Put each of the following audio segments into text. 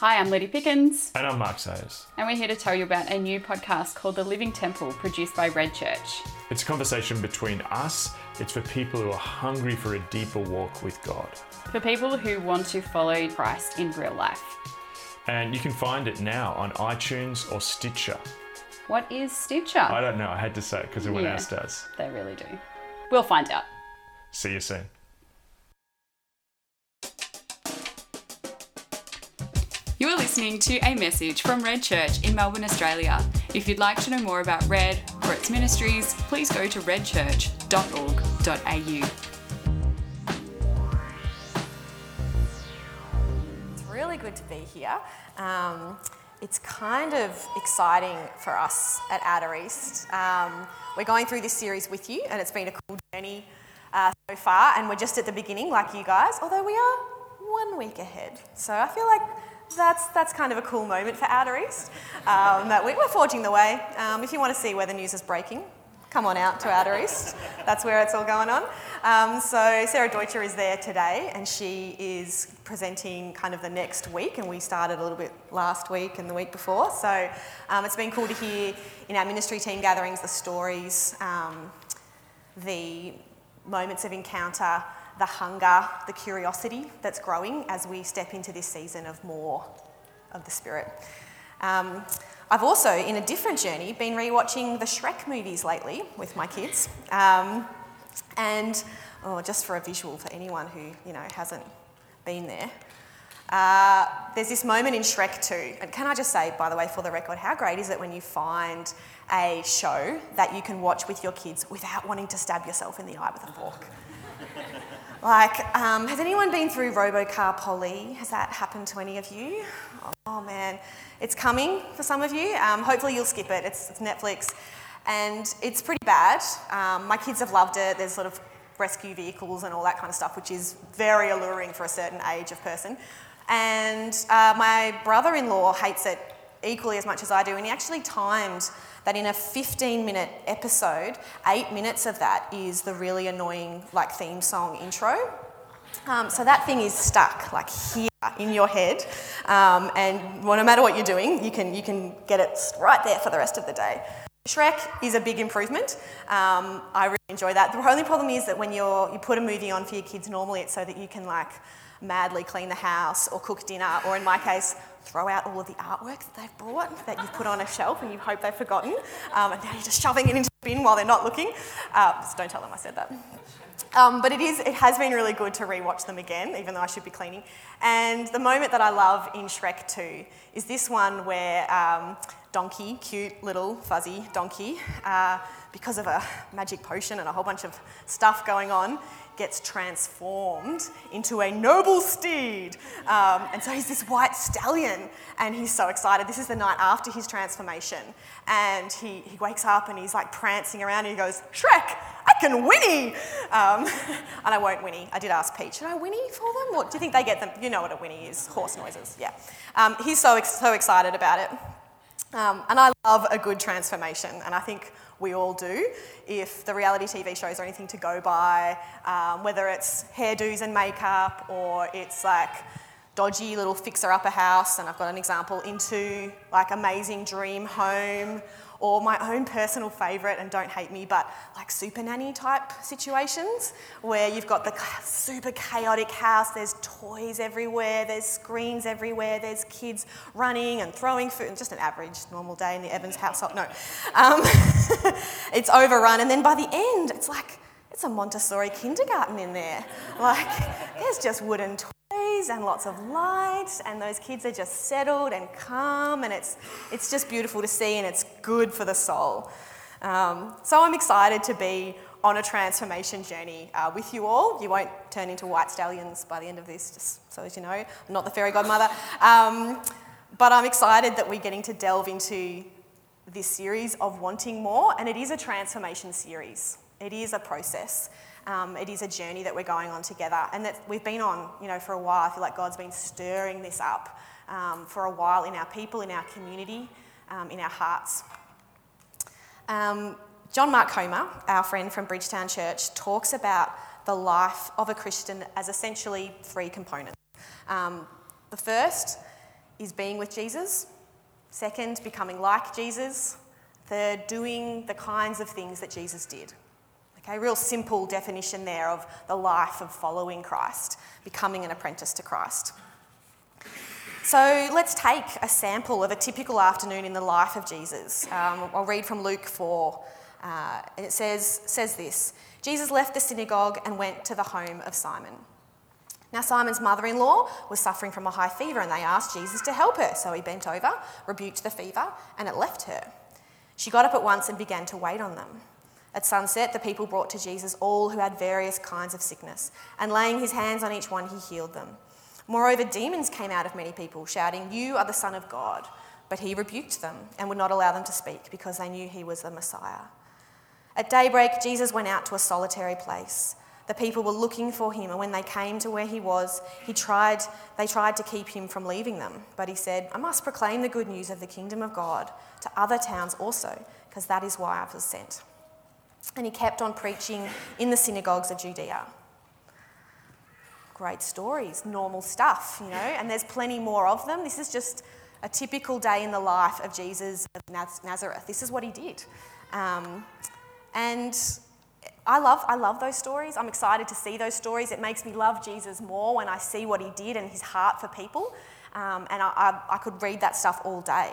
Hi, I'm Liddy Pickens, And I'm Mark Sayers. and we're here to tell you about a new podcast called The Living Temple, produced by Red Church. It's a conversation between us, it's for people who are hungry for a deeper walk with God. For people who want to follow Christ in real life. And you can find it now on iTunes or Stitcher. What is Stitcher? I don't know, I had to say it because everyone Yeah. else does. They really do. We'll find out. See you soon. Listening to a message from Red Church in Melbourne, Australia. If you'd like to know more about Red or its ministries, please go to redchurch.org.au. It's really good to be here. Um, it's kind of exciting for us at Outer East. Um, we're going through this series with you, and it's been a cool journey uh, so far. And we're just at the beginning, like you guys, although we are one week ahead. So I feel like that's that's kind of a cool moment for Outer East. Um, that we, we're forging the way. Um, if you want to see where the news is breaking, come on out to Outer East. That's where it's all going on. Um, so Sarah Deutscher is there today, and she is presenting kind of the next week, and we started a little bit last week and the week before. So um, it's been cool to hear in our ministry team gatherings the stories, um, the moments of encounter, the hunger, the curiosity that's growing as we step into this season of more of the Spirit. Um, I've also, in a different journey, been rewatching the Shrek movies lately with my kids. Um, and, oh, just for a visual for anyone who, you know, hasn't been there, uh, there's this moment in Shrek 2. And can I just say, by the way, for the record, how great is it when you find a show that you can watch with your kids without wanting to stab yourself in the eye with a fork? Like, um, has anyone been through Robocar Poli? Has that happened to any of you? Oh man, it's coming for some of you. Um, hopefully you'll skip it. It's, it's Netflix, and it's pretty bad. Um, my kids have loved it. There's sort of rescue vehicles and all that kind of stuff, which is very alluring for a certain age of person. And uh, my brother-in-law hates it equally as much as I do, and he actually timed that in a 15 minute episode, eight minutes of that is the really annoying like theme song intro. Um, so that thing is stuck like here in your head, um, and well, no matter what you're doing, you can you can get it right there for the rest of the day. Shrek is a big improvement. Um, I really enjoy that. The only problem is that when you're you put a movie on for your kids, normally it's so that you can like madly clean the house or cook dinner, or in my case, throw out all of the artwork that they've brought that you've put on a shelf and you hope they've forgotten, um, and now you're just shoving it into the bin while they're not looking. Uh, just don't tell them I said that. Um, but it is, it has been really good to rewatch them again, even though I should be cleaning. And the moment that I love in Shrek 2 is this one where um, Donkey, cute little fuzzy donkey, uh, because of a magic potion and a whole bunch of stuff going on, gets transformed into a noble steed. Um, and so he's this white stallion, and he's so excited. This is the night after his transformation. And he, he wakes up and he's like prancing around and he goes, Shrek, I can whinny! Um, and I won't whinny. I did ask Pete, should I whinny for them? What do you think they get them? You know what a whinny is horse noises, yeah. Um, he's so, so excited about it. Um, and I love a good transformation, and I think we all do. If the reality TV shows are anything to go by, um, whether it's hairdos and makeup or it's like dodgy little fixer upper house, and I've got an example, into like amazing dream home, or my own personal favourite, and don't hate me, but like super nanny type situations where you've got the super chaotic house, there's toys everywhere, there's screens everywhere, there's kids running and throwing food, and just an average normal day in the Evans household. No. Um, it's overrun, and then by the end, it's like, it's a Montessori kindergarten in there. Like, there's just wooden toys and lots of light, and those kids are just settled and calm, and it's, it's just beautiful to see, and it's good for the soul. Um, so I'm excited to be on a transformation journey uh, with you all. You won't turn into white stallions by the end of this, just so as you know. I'm not the fairy godmother. Um, but I'm excited that we're getting to delve into this series of wanting more, and it is a transformation series. It is a process. Um, it is a journey that we're going on together, and that we've been on, you know, for a while. I feel like God's been stirring this up um, for a while in our people, in our community, um, in our hearts. Um, John Mark Comer, our friend from Bridgetown Church, talks about the life of a Christian as essentially three components. Um, the first is being with Jesus. Second, becoming like Jesus. Third, doing the kinds of things that Jesus did. Okay, real simple definition there of the life of following Christ, becoming an apprentice to Christ. So let's take a sample of a typical afternoon in the life of Jesus. Um, I'll read from Luke 4, uh, and it says, says this Jesus left the synagogue and went to the home of Simon. Now, Simon's mother in law was suffering from a high fever, and they asked Jesus to help her. So he bent over, rebuked the fever, and it left her. She got up at once and began to wait on them. At sunset, the people brought to Jesus all who had various kinds of sickness, and laying his hands on each one, he healed them. Moreover, demons came out of many people, shouting, You are the Son of God. But he rebuked them and would not allow them to speak because they knew he was the Messiah. At daybreak, Jesus went out to a solitary place. The people were looking for him, and when they came to where he was, he tried, they tried to keep him from leaving them. But he said, I must proclaim the good news of the kingdom of God to other towns also, because that is why I was sent. And he kept on preaching in the synagogues of Judea. Great stories, normal stuff, you know, and there's plenty more of them. This is just a typical day in the life of Jesus of Nazareth. This is what he did. Um, and I love, I love those stories. I'm excited to see those stories. It makes me love Jesus more when I see what he did and his heart for people. Um, and I, I, I could read that stuff all day.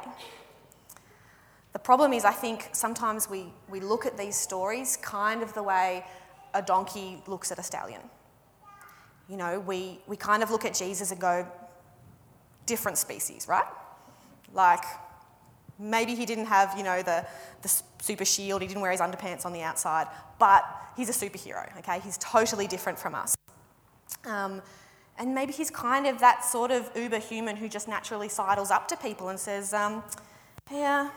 The problem is, I think sometimes we, we look at these stories kind of the way a donkey looks at a stallion. You know, we, we kind of look at Jesus and go, different species, right? Like, maybe he didn't have, you know, the, the super shield, he didn't wear his underpants on the outside, but he's a superhero, okay? He's totally different from us. Um, and maybe he's kind of that sort of uber human who just naturally sidles up to people and says, um, uh,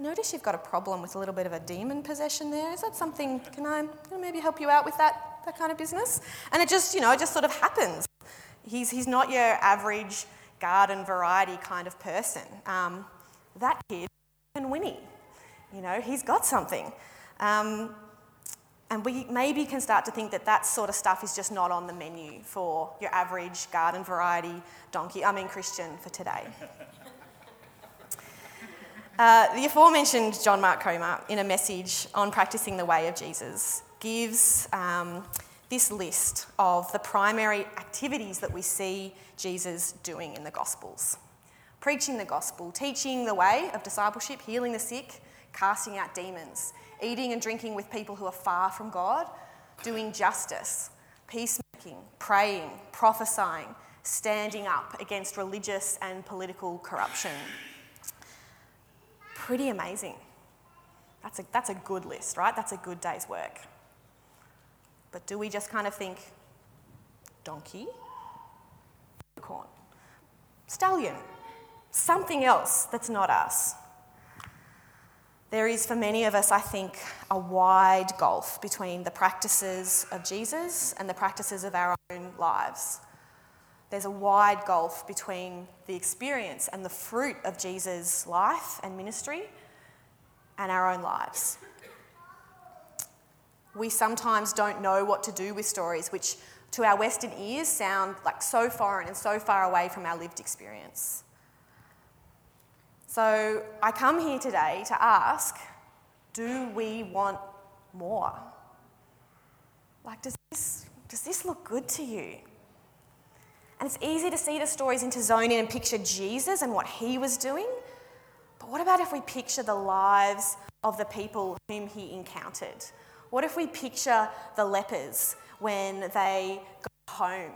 notice you've got a problem with a little bit of a demon possession there. Is that something, can I, maybe help you out with that, that kind of business? And it just, you know, it just sort of happens. He's, he's not your average garden variety kind of person. Um, that kid can whinny. You know, he's got something. Um, and we maybe can start to think that that sort of stuff is just not on the menu for your average garden variety donkey, I mean Christian for today. uh, the aforementioned John Mark Comer, in a message on practicing the way of Jesus, gives um, this list of the primary activities that we see Jesus doing in the Gospels preaching the gospel, teaching the way of discipleship, healing the sick, casting out demons, eating and drinking with people who are far from God, doing justice, peacemaking, praying, prophesying, standing up against religious and political corruption. Pretty amazing. That's a, that's a good list, right? That's a good day's work. But do we just kind of think, donkey, corn, stallion, something else that's not us. There is, for many of us, I think, a wide gulf between the practices of Jesus and the practices of our own lives. There's a wide gulf between the experience and the fruit of Jesus' life and ministry and our own lives. We sometimes don't know what to do with stories which, to our Western ears, sound like so foreign and so far away from our lived experience. So I come here today to ask do we want more? Like, does this, does this look good to you? And it's easy to see the stories into zone in and picture Jesus and what he was doing. But what about if we picture the lives of the people whom he encountered? What if we picture the lepers when they got home?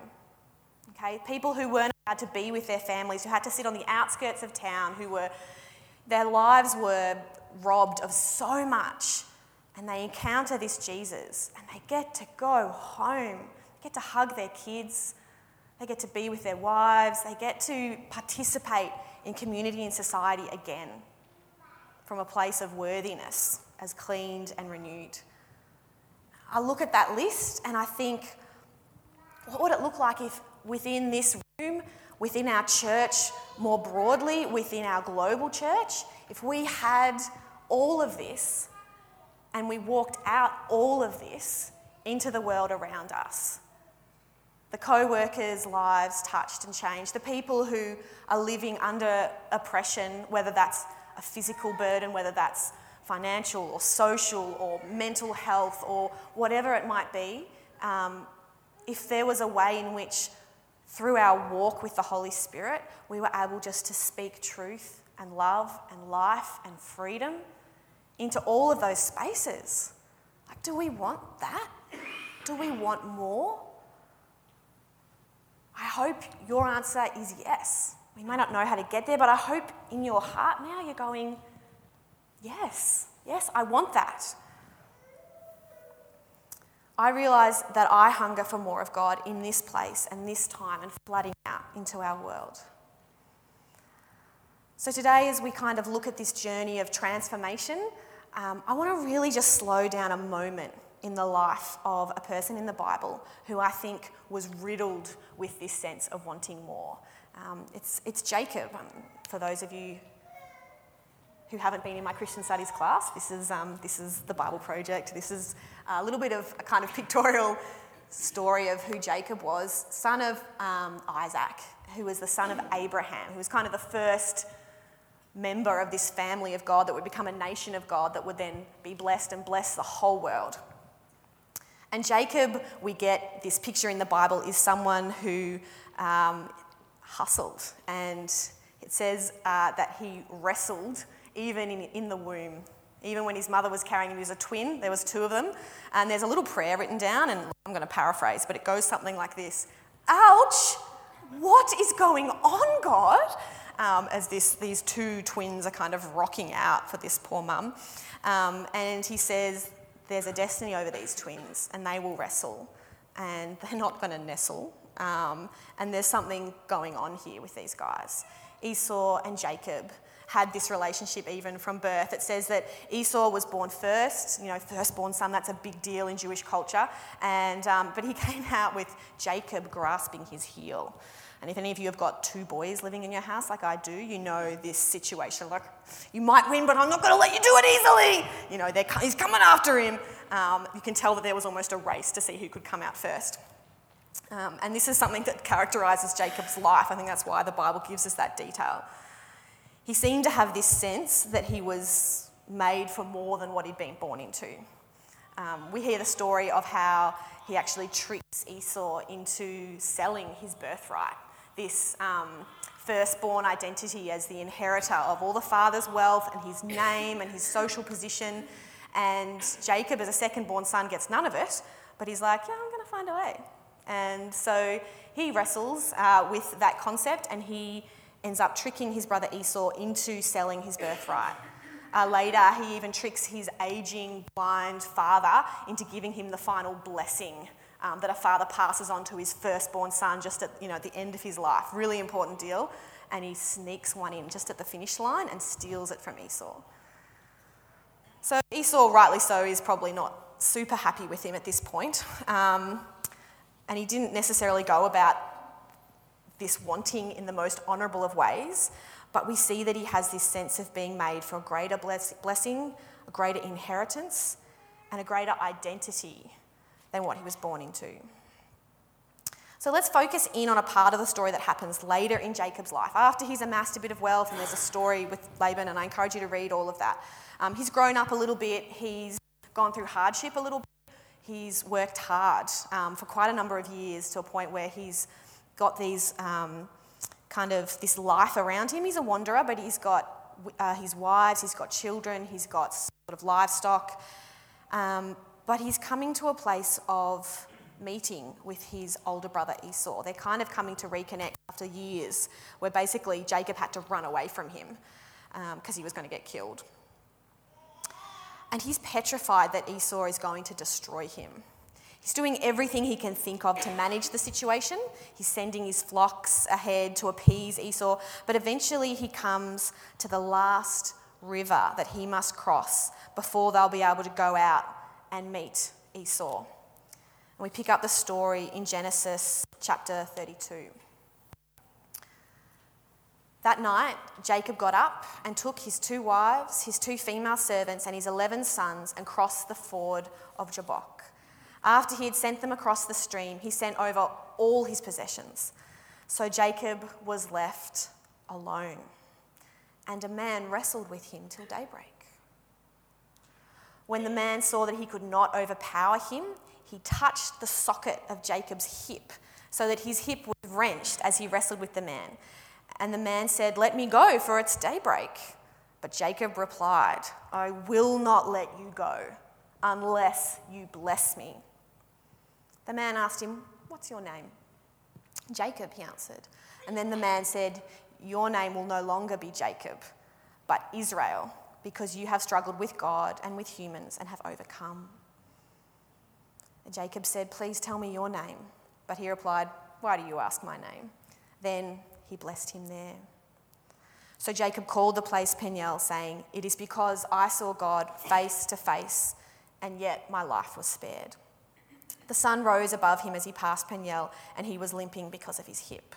Okay, people who weren't allowed to be with their families, who had to sit on the outskirts of town, who were, their lives were robbed of so much, and they encounter this Jesus, and they get to go home, get to hug their kids, they get to be with their wives, they get to participate in community and society again from a place of worthiness as cleaned and renewed. I look at that list and I think, what would it look like if within this room, within our church more broadly, within our global church, if we had all of this and we walked out all of this into the world around us? The co workers' lives touched and changed, the people who are living under oppression, whether that's a physical burden, whether that's financial or social or mental health or whatever it might be, um, if there was a way in which, through our walk with the Holy Spirit, we were able just to speak truth and love and life and freedom into all of those spaces. Like, do we want that? Do we want more? I hope your answer is yes. We may not know how to get there, but I hope in your heart now you're going, yes, yes, I want that. I realise that I hunger for more of God in this place and this time and flooding out into our world. So, today, as we kind of look at this journey of transformation, um, I want to really just slow down a moment in the life of a person in the Bible who I think was riddled with this sense of wanting more. Um, it's, it's Jacob. Um, for those of you who haven't been in my Christian studies class, this is, um, this is the Bible Project. This is a little bit of a kind of pictorial story of who Jacob was, son of um, Isaac, who was the son of Abraham, who was kind of the first member of this family of God that would become a nation of God that would then be blessed and bless the whole world. And Jacob, we get this picture in the Bible, is someone who um, hustled. And it says uh, that he wrestled even in, in the womb. Even when his mother was carrying him, he was a twin, there was two of them. And there's a little prayer written down, and I'm going to paraphrase, but it goes something like this Ouch! What is going on, God? Um, as this, these two twins are kind of rocking out for this poor mum. Um, and he says, there's a destiny over these twins and they will wrestle and they're not going to nestle. Um, and there's something going on here with these guys. Esau and Jacob had this relationship even from birth. It says that Esau was born first, you know, firstborn son, that's a big deal in Jewish culture. And, um, but he came out with Jacob grasping his heel. And if any of you have got two boys living in your house like I do, you know this situation. Like, you might win, but I'm not going to let you do it easily. You know, he's coming after him. Um, you can tell that there was almost a race to see who could come out first. Um, and this is something that characterises Jacob's life. I think that's why the Bible gives us that detail. He seemed to have this sense that he was made for more than what he'd been born into. Um, we hear the story of how he actually tricks Esau into selling his birthright this um, firstborn identity as the inheritor of all the father's wealth and his name and his social position. And Jacob, as a second born son, gets none of it, but he's like, yeah, I'm going to find a way. And so he wrestles uh, with that concept and he ends up tricking his brother Esau into selling his birthright. Uh, later, he even tricks his aging, blind father into giving him the final blessing um, that a father passes on to his firstborn son just at you know, the end of his life. Really important deal. And he sneaks one in just at the finish line and steals it from Esau. So Esau, rightly so, is probably not super happy with him at this point. Um, and he didn't necessarily go about this wanting in the most honourable of ways, but we see that he has this sense of being made for a greater bless- blessing, a greater inheritance, and a greater identity than what he was born into. So let's focus in on a part of the story that happens later in Jacob's life. After he's amassed a bit of wealth, and there's a story with Laban, and I encourage you to read all of that. Um, he's grown up a little bit, he's gone through hardship a little bit, he's worked hard um, for quite a number of years to a point where he's got these um, kind of this life around him. He's a wanderer, but he's got uh, his wives, he's got children, he's got sort of livestock. Um, but he's coming to a place of meeting with his older brother Esau. They're kind of coming to reconnect after years where basically Jacob had to run away from him because um, he was going to get killed. And he's petrified that Esau is going to destroy him. He's doing everything he can think of to manage the situation. He's sending his flocks ahead to appease Esau, but eventually he comes to the last river that he must cross before they'll be able to go out and meet Esau. And we pick up the story in Genesis chapter 32. That night, Jacob got up and took his two wives, his two female servants, and his 11 sons and crossed the ford of Jabbok. After he had sent them across the stream, he sent over all his possessions. So Jacob was left alone, and a man wrestled with him till daybreak. When the man saw that he could not overpower him, he touched the socket of Jacob's hip, so that his hip was wrenched as he wrestled with the man. And the man said, Let me go, for it's daybreak. But Jacob replied, I will not let you go unless you bless me. The man asked him, What's your name? Jacob, he answered. And then the man said, Your name will no longer be Jacob, but Israel, because you have struggled with God and with humans and have overcome. Jacob said, Please tell me your name. But he replied, Why do you ask my name? Then he blessed him there. So Jacob called the place Peniel, saying, It is because I saw God face to face, and yet my life was spared. The sun rose above him as he passed Peniel, and he was limping because of his hip.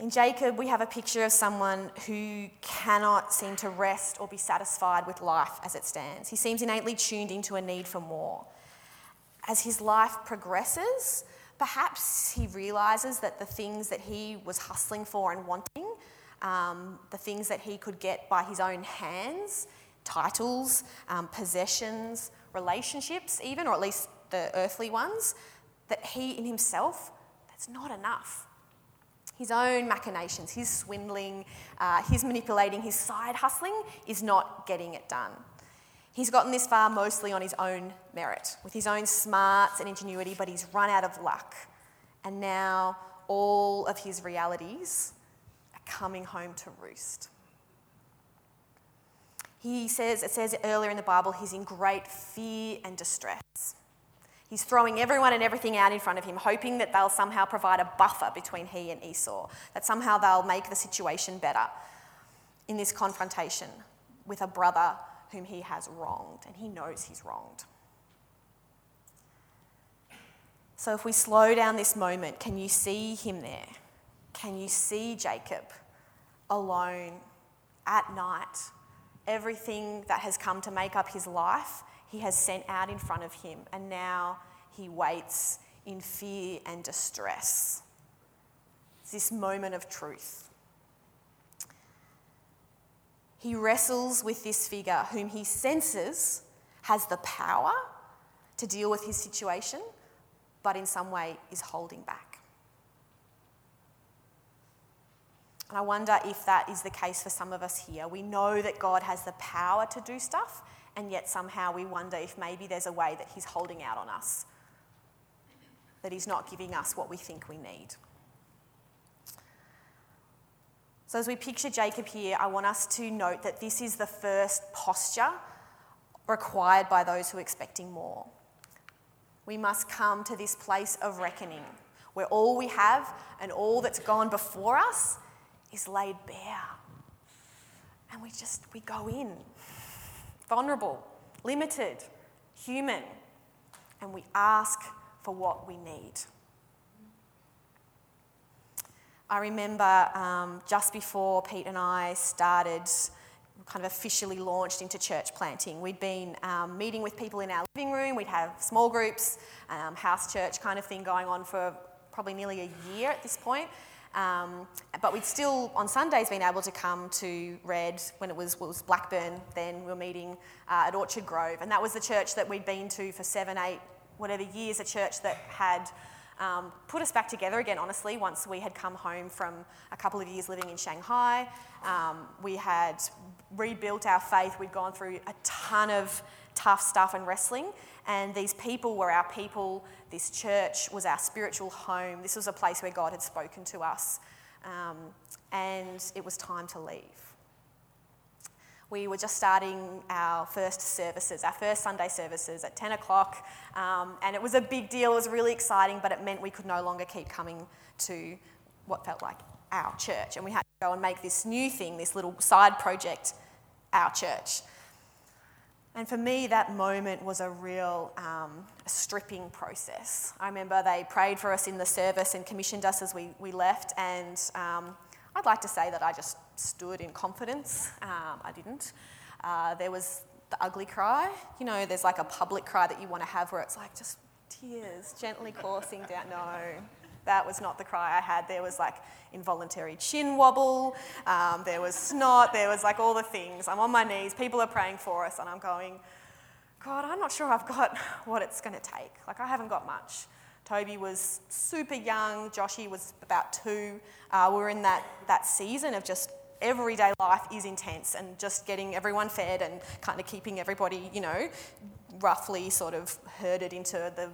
In Jacob, we have a picture of someone who cannot seem to rest or be satisfied with life as it stands. He seems innately tuned into a need for more. As his life progresses, perhaps he realizes that the things that he was hustling for and wanting, um, the things that he could get by his own hands, titles, um, possessions, relationships, even, or at least the earthly ones, that he in himself, that's not enough. His own machinations, his swindling, uh, his manipulating, his side hustling is not getting it done. He's gotten this far mostly on his own merit, with his own smarts and ingenuity, but he's run out of luck. And now all of his realities are coming home to roost. He says, it says earlier in the Bible, he's in great fear and distress. He's throwing everyone and everything out in front of him, hoping that they'll somehow provide a buffer between he and Esau, that somehow they'll make the situation better in this confrontation with a brother whom he has wronged, and he knows he's wronged. So, if we slow down this moment, can you see him there? Can you see Jacob alone at night everything that has come to make up his life, he has sent out in front of him, and now he waits in fear and distress. It's this moment of truth. He wrestles with this figure whom he senses has the power to deal with his situation, but in some way is holding back. And I wonder if that is the case for some of us here. We know that God has the power to do stuff, and yet somehow we wonder if maybe there's a way that He's holding out on us, that He's not giving us what we think we need. So, as we picture Jacob here, I want us to note that this is the first posture required by those who are expecting more. We must come to this place of reckoning where all we have and all that's gone before us is laid bare. And we just, we go in, vulnerable, limited, human, and we ask for what we need. I remember um, just before Pete and I started, kind of officially launched into church planting, we'd been um, meeting with people in our living room, we'd have small groups, um, house church kind of thing going on for probably nearly a year at this point. Um, but we'd still, on Sundays, been able to come to Red when it was, was Blackburn, then we were meeting uh, at Orchard Grove. And that was the church that we'd been to for seven, eight, whatever years, a church that had um, put us back together again, honestly, once we had come home from a couple of years living in Shanghai. Um, we had rebuilt our faith, we'd gone through a ton of tough stuff and wrestling. And these people were our people. This church was our spiritual home. This was a place where God had spoken to us. Um, and it was time to leave. We were just starting our first services, our first Sunday services at 10 o'clock. Um, and it was a big deal. It was really exciting, but it meant we could no longer keep coming to what felt like our church. And we had to go and make this new thing, this little side project, our church. And for me, that moment was a real um, stripping process. I remember they prayed for us in the service and commissioned us as we, we left. And um, I'd like to say that I just stood in confidence. Um, I didn't. Uh, there was the ugly cry. You know, there's like a public cry that you want to have where it's like just tears gently coursing down. No, that was not the cry I had. There was like involuntary chin wobble, um, there was snot, there was like all the things. I'm on my knees, people are praying for us, and I'm going, God, I'm not sure I've got what it's going to take. Like, I haven't got much. Toby was super young, Joshy was about two. Uh, we were in that, that season of just everyday life is intense and just getting everyone fed and kind of keeping everybody, you know, roughly sort of herded into the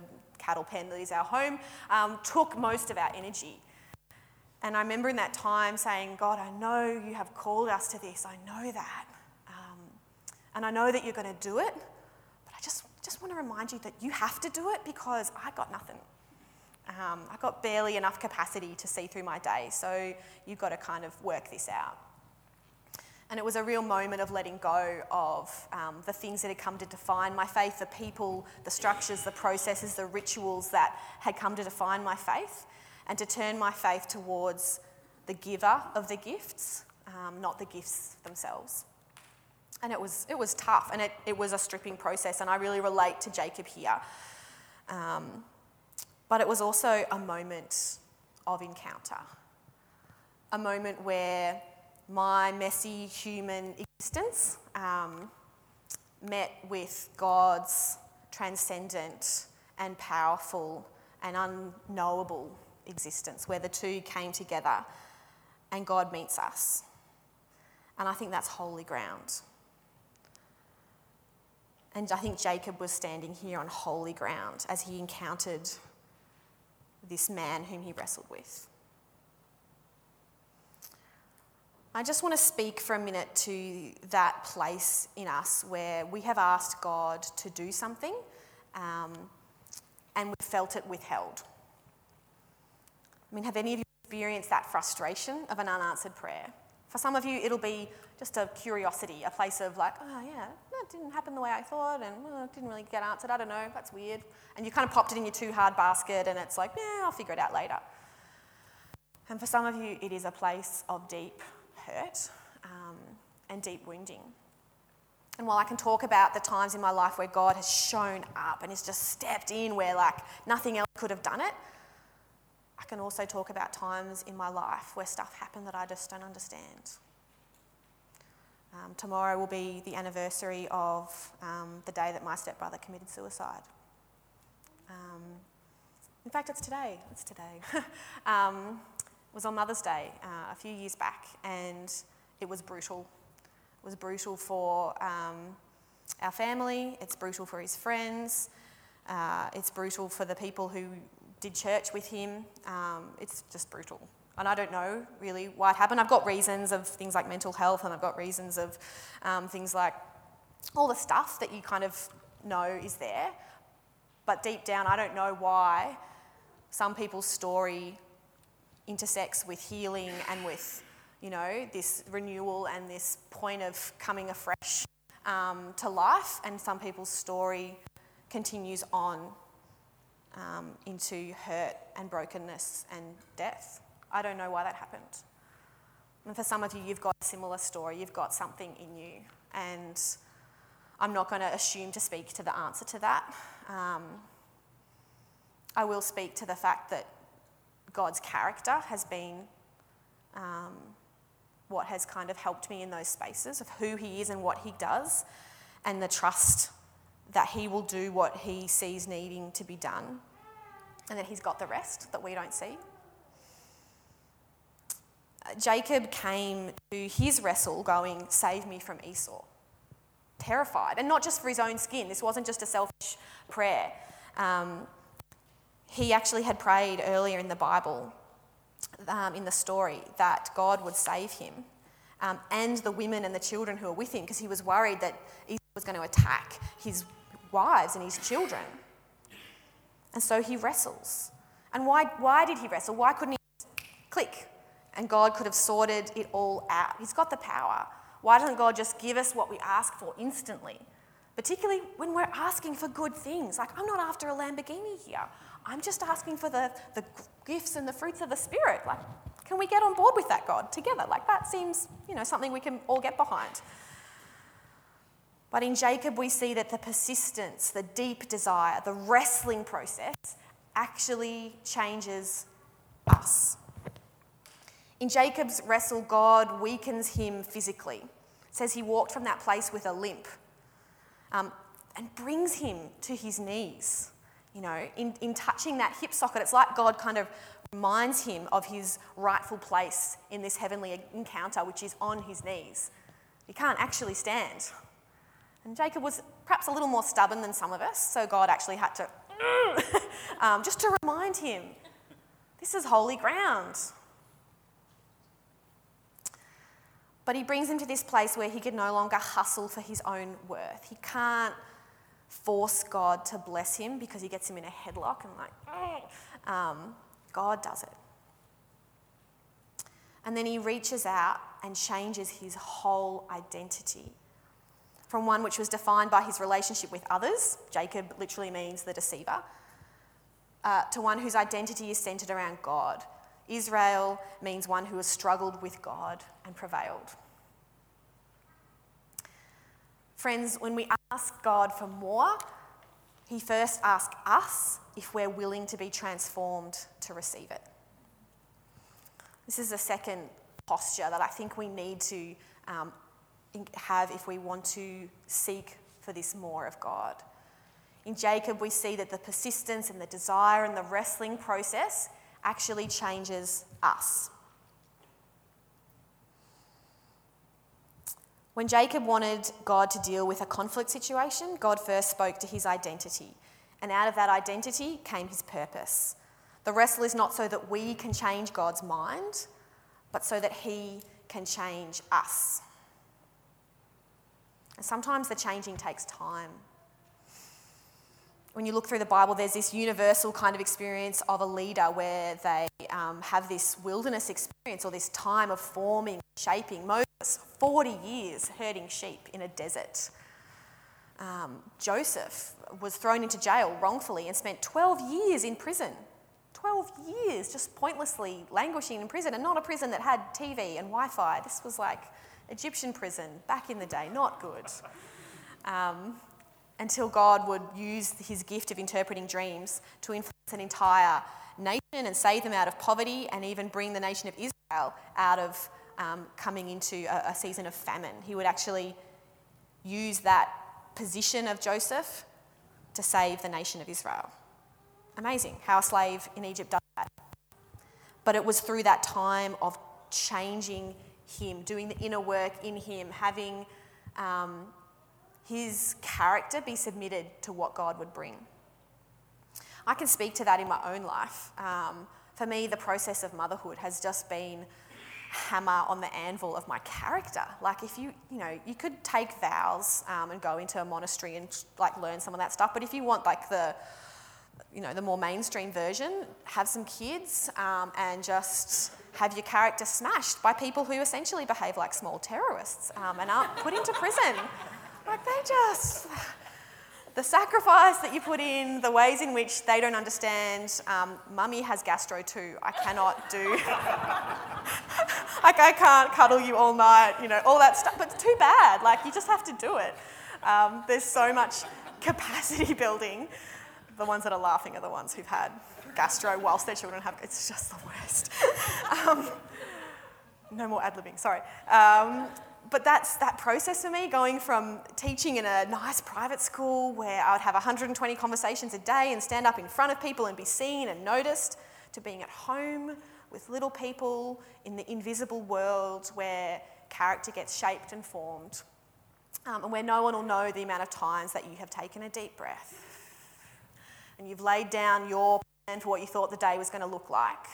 cattle pen that is our home, um, took most of our energy. And I remember in that time saying, God, I know you have called us to this. I know that. Um, and I know that you're going to do it. But I just, just want to remind you that you have to do it because I got nothing. Um, I got barely enough capacity to see through my day. So you've got to kind of work this out. And it was a real moment of letting go of um, the things that had come to define my faith, the people, the structures, the processes, the rituals that had come to define my faith, and to turn my faith towards the giver of the gifts, um, not the gifts themselves. And it was, it was tough, and it, it was a stripping process, and I really relate to Jacob here. Um, but it was also a moment of encounter, a moment where my messy human existence um, met with God's transcendent and powerful and unknowable existence, where the two came together and God meets us. And I think that's holy ground. And I think Jacob was standing here on holy ground as he encountered this man whom he wrestled with. I just want to speak for a minute to that place in us where we have asked God to do something um, and we felt it withheld. I mean, have any of you experienced that frustration of an unanswered prayer? For some of you, it'll be just a curiosity, a place of like, oh yeah, that didn't happen the way I thought, and well, it didn't really get answered. I don't know, that's weird. And you kind of popped it in your too hard basket, and it's like, yeah, I'll figure it out later. And for some of you, it is a place of deep hurt um, and deep wounding. And while I can talk about the times in my life where God has shown up and has just stepped in where like nothing else could have done it, I can also talk about times in my life where stuff happened that I just don't understand. Um, tomorrow will be the anniversary of um, the day that my stepbrother committed suicide. Um, in fact, it's today. It's today. Was on Mother's Day uh, a few years back, and it was brutal. It was brutal for um, our family, it's brutal for his friends, uh, it's brutal for the people who did church with him. Um, it's just brutal. And I don't know really why it happened. I've got reasons of things like mental health, and I've got reasons of um, things like all the stuff that you kind of know is there. But deep down, I don't know why some people's story intersects with healing and with, you know, this renewal and this point of coming afresh um, to life. And some people's story continues on um, into hurt and brokenness and death. I don't know why that happened. And for some of you, you've got a similar story, you've got something in you. And I'm not going to assume to speak to the answer to that. Um, I will speak to the fact that God's character has been um, what has kind of helped me in those spaces of who He is and what He does, and the trust that He will do what He sees needing to be done, and that He's got the rest that we don't see. Jacob came to his wrestle going, Save me from Esau. Terrified. And not just for his own skin. This wasn't just a selfish prayer. Um, he actually had prayed earlier in the Bible, um, in the story, that God would save him um, and the women and the children who were with him because he was worried that Esau was going to attack his wives and his children. And so he wrestles. And why, why did he wrestle? Why couldn't he click? And God could have sorted it all out. He's got the power. Why doesn't God just give us what we ask for instantly? Particularly when we're asking for good things. Like, I'm not after a Lamborghini here. I'm just asking for the, the gifts and the fruits of the Spirit. Like, can we get on board with that, God, together? Like, that seems, you know, something we can all get behind. But in Jacob, we see that the persistence, the deep desire, the wrestling process actually changes us. In Jacob's wrestle, God weakens him physically. It says he walked from that place with a limp um, and brings him to his knees. You know, in, in touching that hip socket, it's like God kind of reminds him of his rightful place in this heavenly encounter, which is on his knees. He can't actually stand. And Jacob was perhaps a little more stubborn than some of us, so God actually had to, um, just to remind him this is holy ground. But he brings him to this place where he can no longer hustle for his own worth. He can't force God to bless him because he gets him in a headlock and, like, um, God does it. And then he reaches out and changes his whole identity. From one which was defined by his relationship with others, Jacob literally means the deceiver, uh, to one whose identity is centered around God. Israel means one who has struggled with God and prevailed. Friends, when we ask God for more, He first asks us if we're willing to be transformed to receive it. This is the second posture that I think we need to um, have if we want to seek for this more of God. In Jacob, we see that the persistence and the desire and the wrestling process actually changes us. When Jacob wanted God to deal with a conflict situation, God first spoke to his identity. And out of that identity came his purpose. The wrestle is not so that we can change God's mind, but so that he can change us. And sometimes the changing takes time. When you look through the Bible, there's this universal kind of experience of a leader where they um, have this wilderness experience or this time of forming, shaping. Moses, 40 years herding sheep in a desert. Um, Joseph was thrown into jail wrongfully and spent 12 years in prison. 12 years just pointlessly languishing in prison, and not a prison that had TV and Wi Fi. This was like Egyptian prison back in the day, not good. Um, until God would use his gift of interpreting dreams to influence an entire nation and save them out of poverty and even bring the nation of Israel out of um, coming into a, a season of famine. He would actually use that position of Joseph to save the nation of Israel. Amazing how a slave in Egypt does that. But it was through that time of changing him, doing the inner work in him, having um, his character be submitted to what God would bring. I can speak to that in my own life. Um, for me, the process of motherhood has just been hammer on the anvil of my character. Like if you, you know, you could take vows um, and go into a monastery and like learn some of that stuff. But if you want like the, you know, the more mainstream version, have some kids um, and just have your character smashed by people who essentially behave like small terrorists um, and aren't put into prison. Like they just, the sacrifice that you put in, the ways in which they don't understand. Um, mummy has gastro too. I cannot do. like I can't cuddle you all night. You know all that stuff. But it's too bad. Like you just have to do it. Um, there's so much capacity building. The ones that are laughing are the ones who've had gastro whilst their children have. It's just the worst. um, no more ad libbing. Sorry. Um, but that's that process for me, going from teaching in a nice private school where I would have 120 conversations a day and stand up in front of people and be seen and noticed, to being at home with little people in the invisible world where character gets shaped and formed, um, and where no one will know the amount of times that you have taken a deep breath. And you've laid down your plan for what you thought the day was going to look like,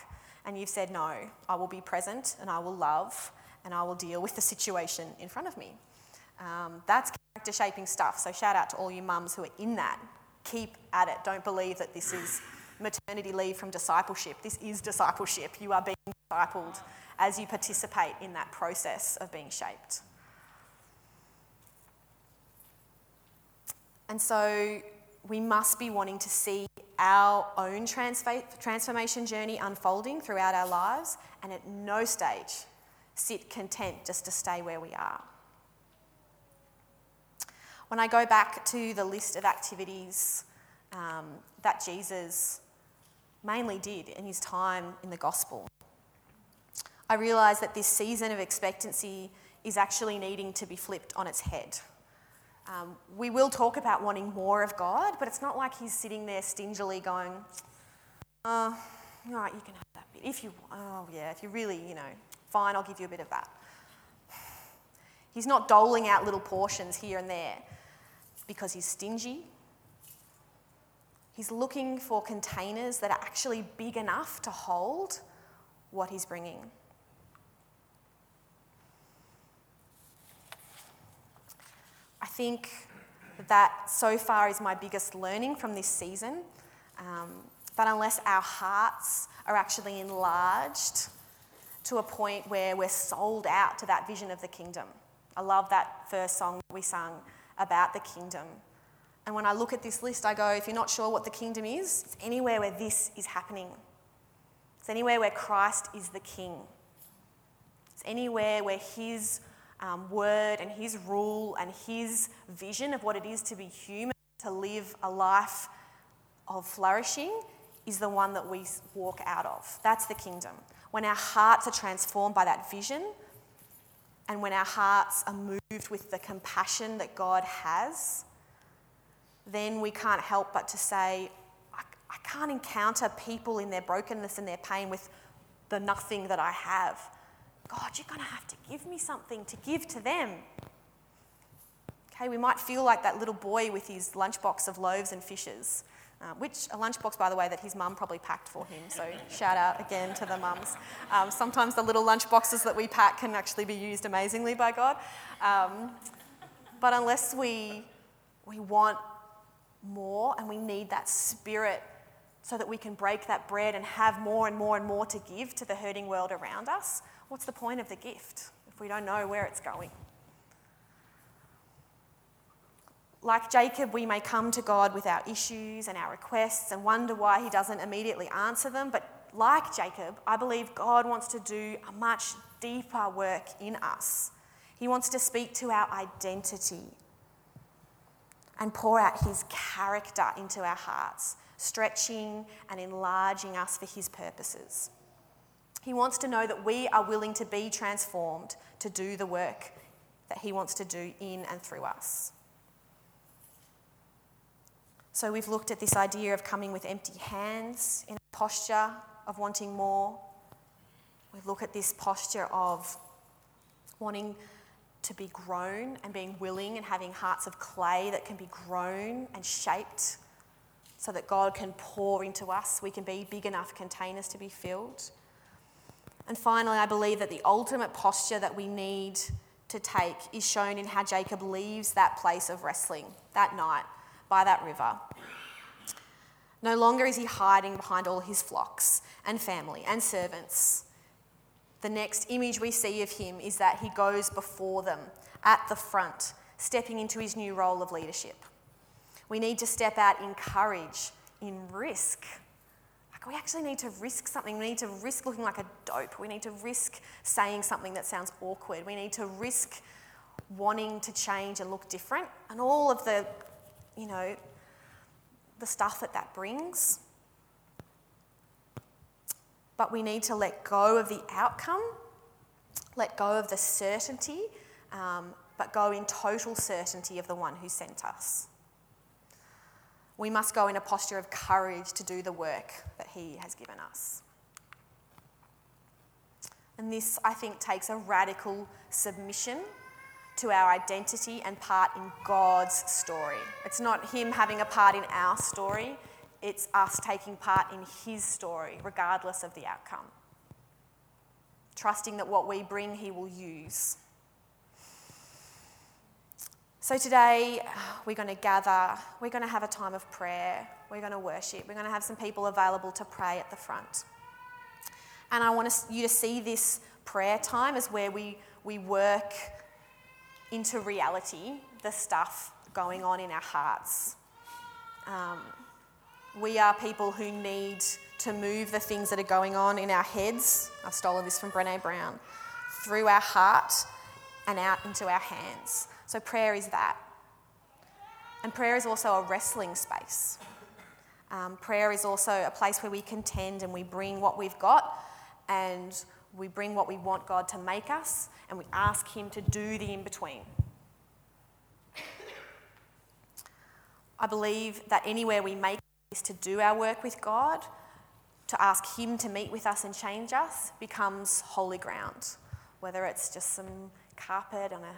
and you've said, No, I will be present and I will love and I will deal with the situation in front of me. Um, that's character shaping stuff. So, shout out to all you mums who are in that. Keep at it. Don't believe that this is maternity leave from discipleship. This is discipleship. You are being discipled as you participate in that process of being shaped. And so, we must be wanting to see our own transformation journey unfolding throughout our lives, and at no stage sit content just to stay where we are. When I go back to the list of activities um, that Jesus mainly did in his time in the gospel, I realise that this season of expectancy is actually needing to be flipped on its head. Um, we will talk about wanting more of God, but it's not like he's sitting there stingily going, uh, all right, you can have that bit. If you, oh yeah, if you really, you know, fine, I'll give you a bit of that. He's not doling out little portions here and there because he's stingy. He's looking for containers that are actually big enough to hold what he's bringing. I think that so far is my biggest learning from this season. Um, that unless our hearts are actually enlarged to a point where we're sold out to that vision of the kingdom. I love that first song we sung about the kingdom. And when I look at this list, I go, if you're not sure what the kingdom is, it's anywhere where this is happening. It's anywhere where Christ is the king. It's anywhere where his um, word and his rule and his vision of what it is to be human, to live a life of flourishing, is the one that we walk out of. That's the kingdom. When our hearts are transformed by that vision, and when our hearts are moved with the compassion that God has, then we can't help but to say, I, I can't encounter people in their brokenness and their pain with the nothing that I have. God, you're going to have to give me something to give to them. Okay, we might feel like that little boy with his lunchbox of loaves and fishes. Uh, which a lunchbox, by the way, that his mum probably packed for him. So shout out again to the mums. Um, sometimes the little lunchboxes that we pack can actually be used amazingly by God. Um, but unless we we want more and we need that spirit so that we can break that bread and have more and more and more to give to the hurting world around us, what's the point of the gift if we don't know where it's going? Like Jacob, we may come to God with our issues and our requests and wonder why he doesn't immediately answer them. But like Jacob, I believe God wants to do a much deeper work in us. He wants to speak to our identity and pour out his character into our hearts, stretching and enlarging us for his purposes. He wants to know that we are willing to be transformed to do the work that he wants to do in and through us. So we've looked at this idea of coming with empty hands in a posture of wanting more. We look at this posture of wanting to be grown and being willing and having hearts of clay that can be grown and shaped so that God can pour into us. We can be big enough containers to be filled. And finally, I believe that the ultimate posture that we need to take is shown in how Jacob leaves that place of wrestling that night by that river. No longer is he hiding behind all his flocks and family and servants. The next image we see of him is that he goes before them at the front, stepping into his new role of leadership. We need to step out in courage, in risk. Like we actually need to risk something. We need to risk looking like a dope. We need to risk saying something that sounds awkward. We need to risk wanting to change and look different. And all of the you know, the stuff that that brings. But we need to let go of the outcome, let go of the certainty, um, but go in total certainty of the one who sent us. We must go in a posture of courage to do the work that he has given us. And this, I think, takes a radical submission to our identity and part in God's story. It's not Him having a part in our story, it's us taking part in His story, regardless of the outcome. Trusting that what we bring, He will use. So today, we're going to gather, we're going to have a time of prayer, we're going to worship, we're going to have some people available to pray at the front. And I want you to see this prayer time as where we, we work into reality the stuff going on in our hearts. Um, we are people who need to move the things that are going on in our heads. I've stolen this from Brene Brown. Through our heart and out into our hands. So prayer is that. And prayer is also a wrestling space. Um, prayer is also a place where we contend and we bring what we've got and we bring what we want God to make us and we ask Him to do the in between. I believe that anywhere we make is to do our work with God, to ask Him to meet with us and change us, becomes holy ground. Whether it's just some carpet on a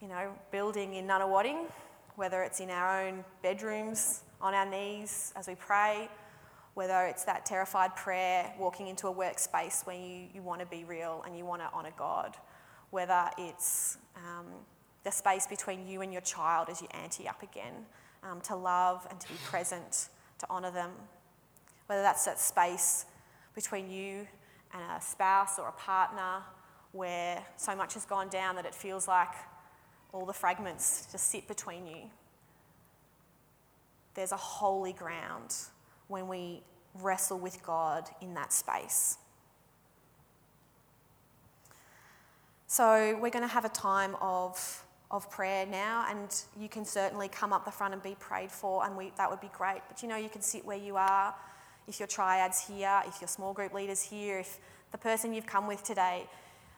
you know, building in Nunawading, whether it's in our own bedrooms, on our knees as we pray, whether it's that terrified prayer, walking into a workspace where you, you want to be real and you want to honour God, whether it's um, the space between you and your child as you ante up again, um, to love and to be present, to honour them, whether that's that space between you and a spouse or a partner where so much has gone down that it feels like all the fragments just sit between you. There's a holy ground when we wrestle with God in that space. So, we're going to have a time of, of prayer now, and you can certainly come up the front and be prayed for, and we, that would be great. But you know, you can sit where you are. If your triad's here, if your small group leader's here, if the person you've come with today,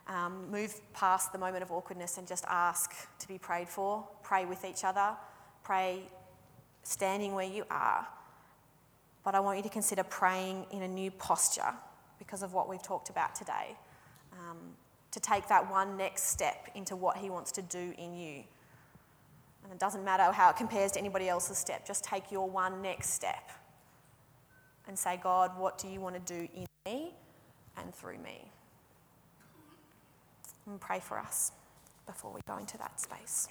um, move past the moment of awkwardness and just ask to be prayed for. Pray with each other. Pray standing where you are but I want you to consider praying in a new posture because of what we've talked about today. Um, to take that one next step into what He wants to do in you. And it doesn't matter how it compares to anybody else's step, just take your one next step and say, God, what do you want to do in me and through me? And pray for us before we go into that space.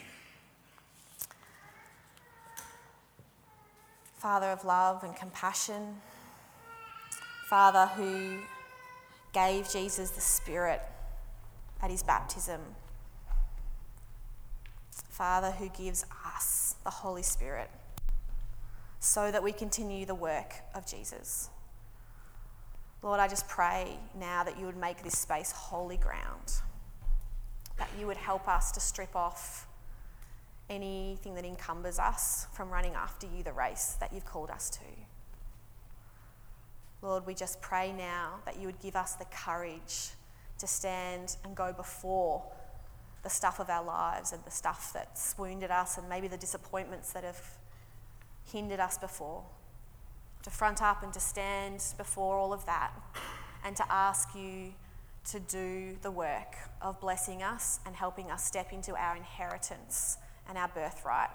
Father of love and compassion, Father who gave Jesus the Spirit at his baptism, Father who gives us the Holy Spirit so that we continue the work of Jesus. Lord, I just pray now that you would make this space holy ground, that you would help us to strip off anything that encumbers us from running after you the race that you've called us to. Lord, we just pray now that you would give us the courage to stand and go before the stuff of our lives and the stuff that's wounded us and maybe the disappointments that have hindered us before. To front up and to stand before all of that and to ask you to do the work of blessing us and helping us step into our inheritance and our birthright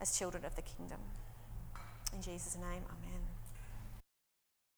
as children of the kingdom. In Jesus' name, amen.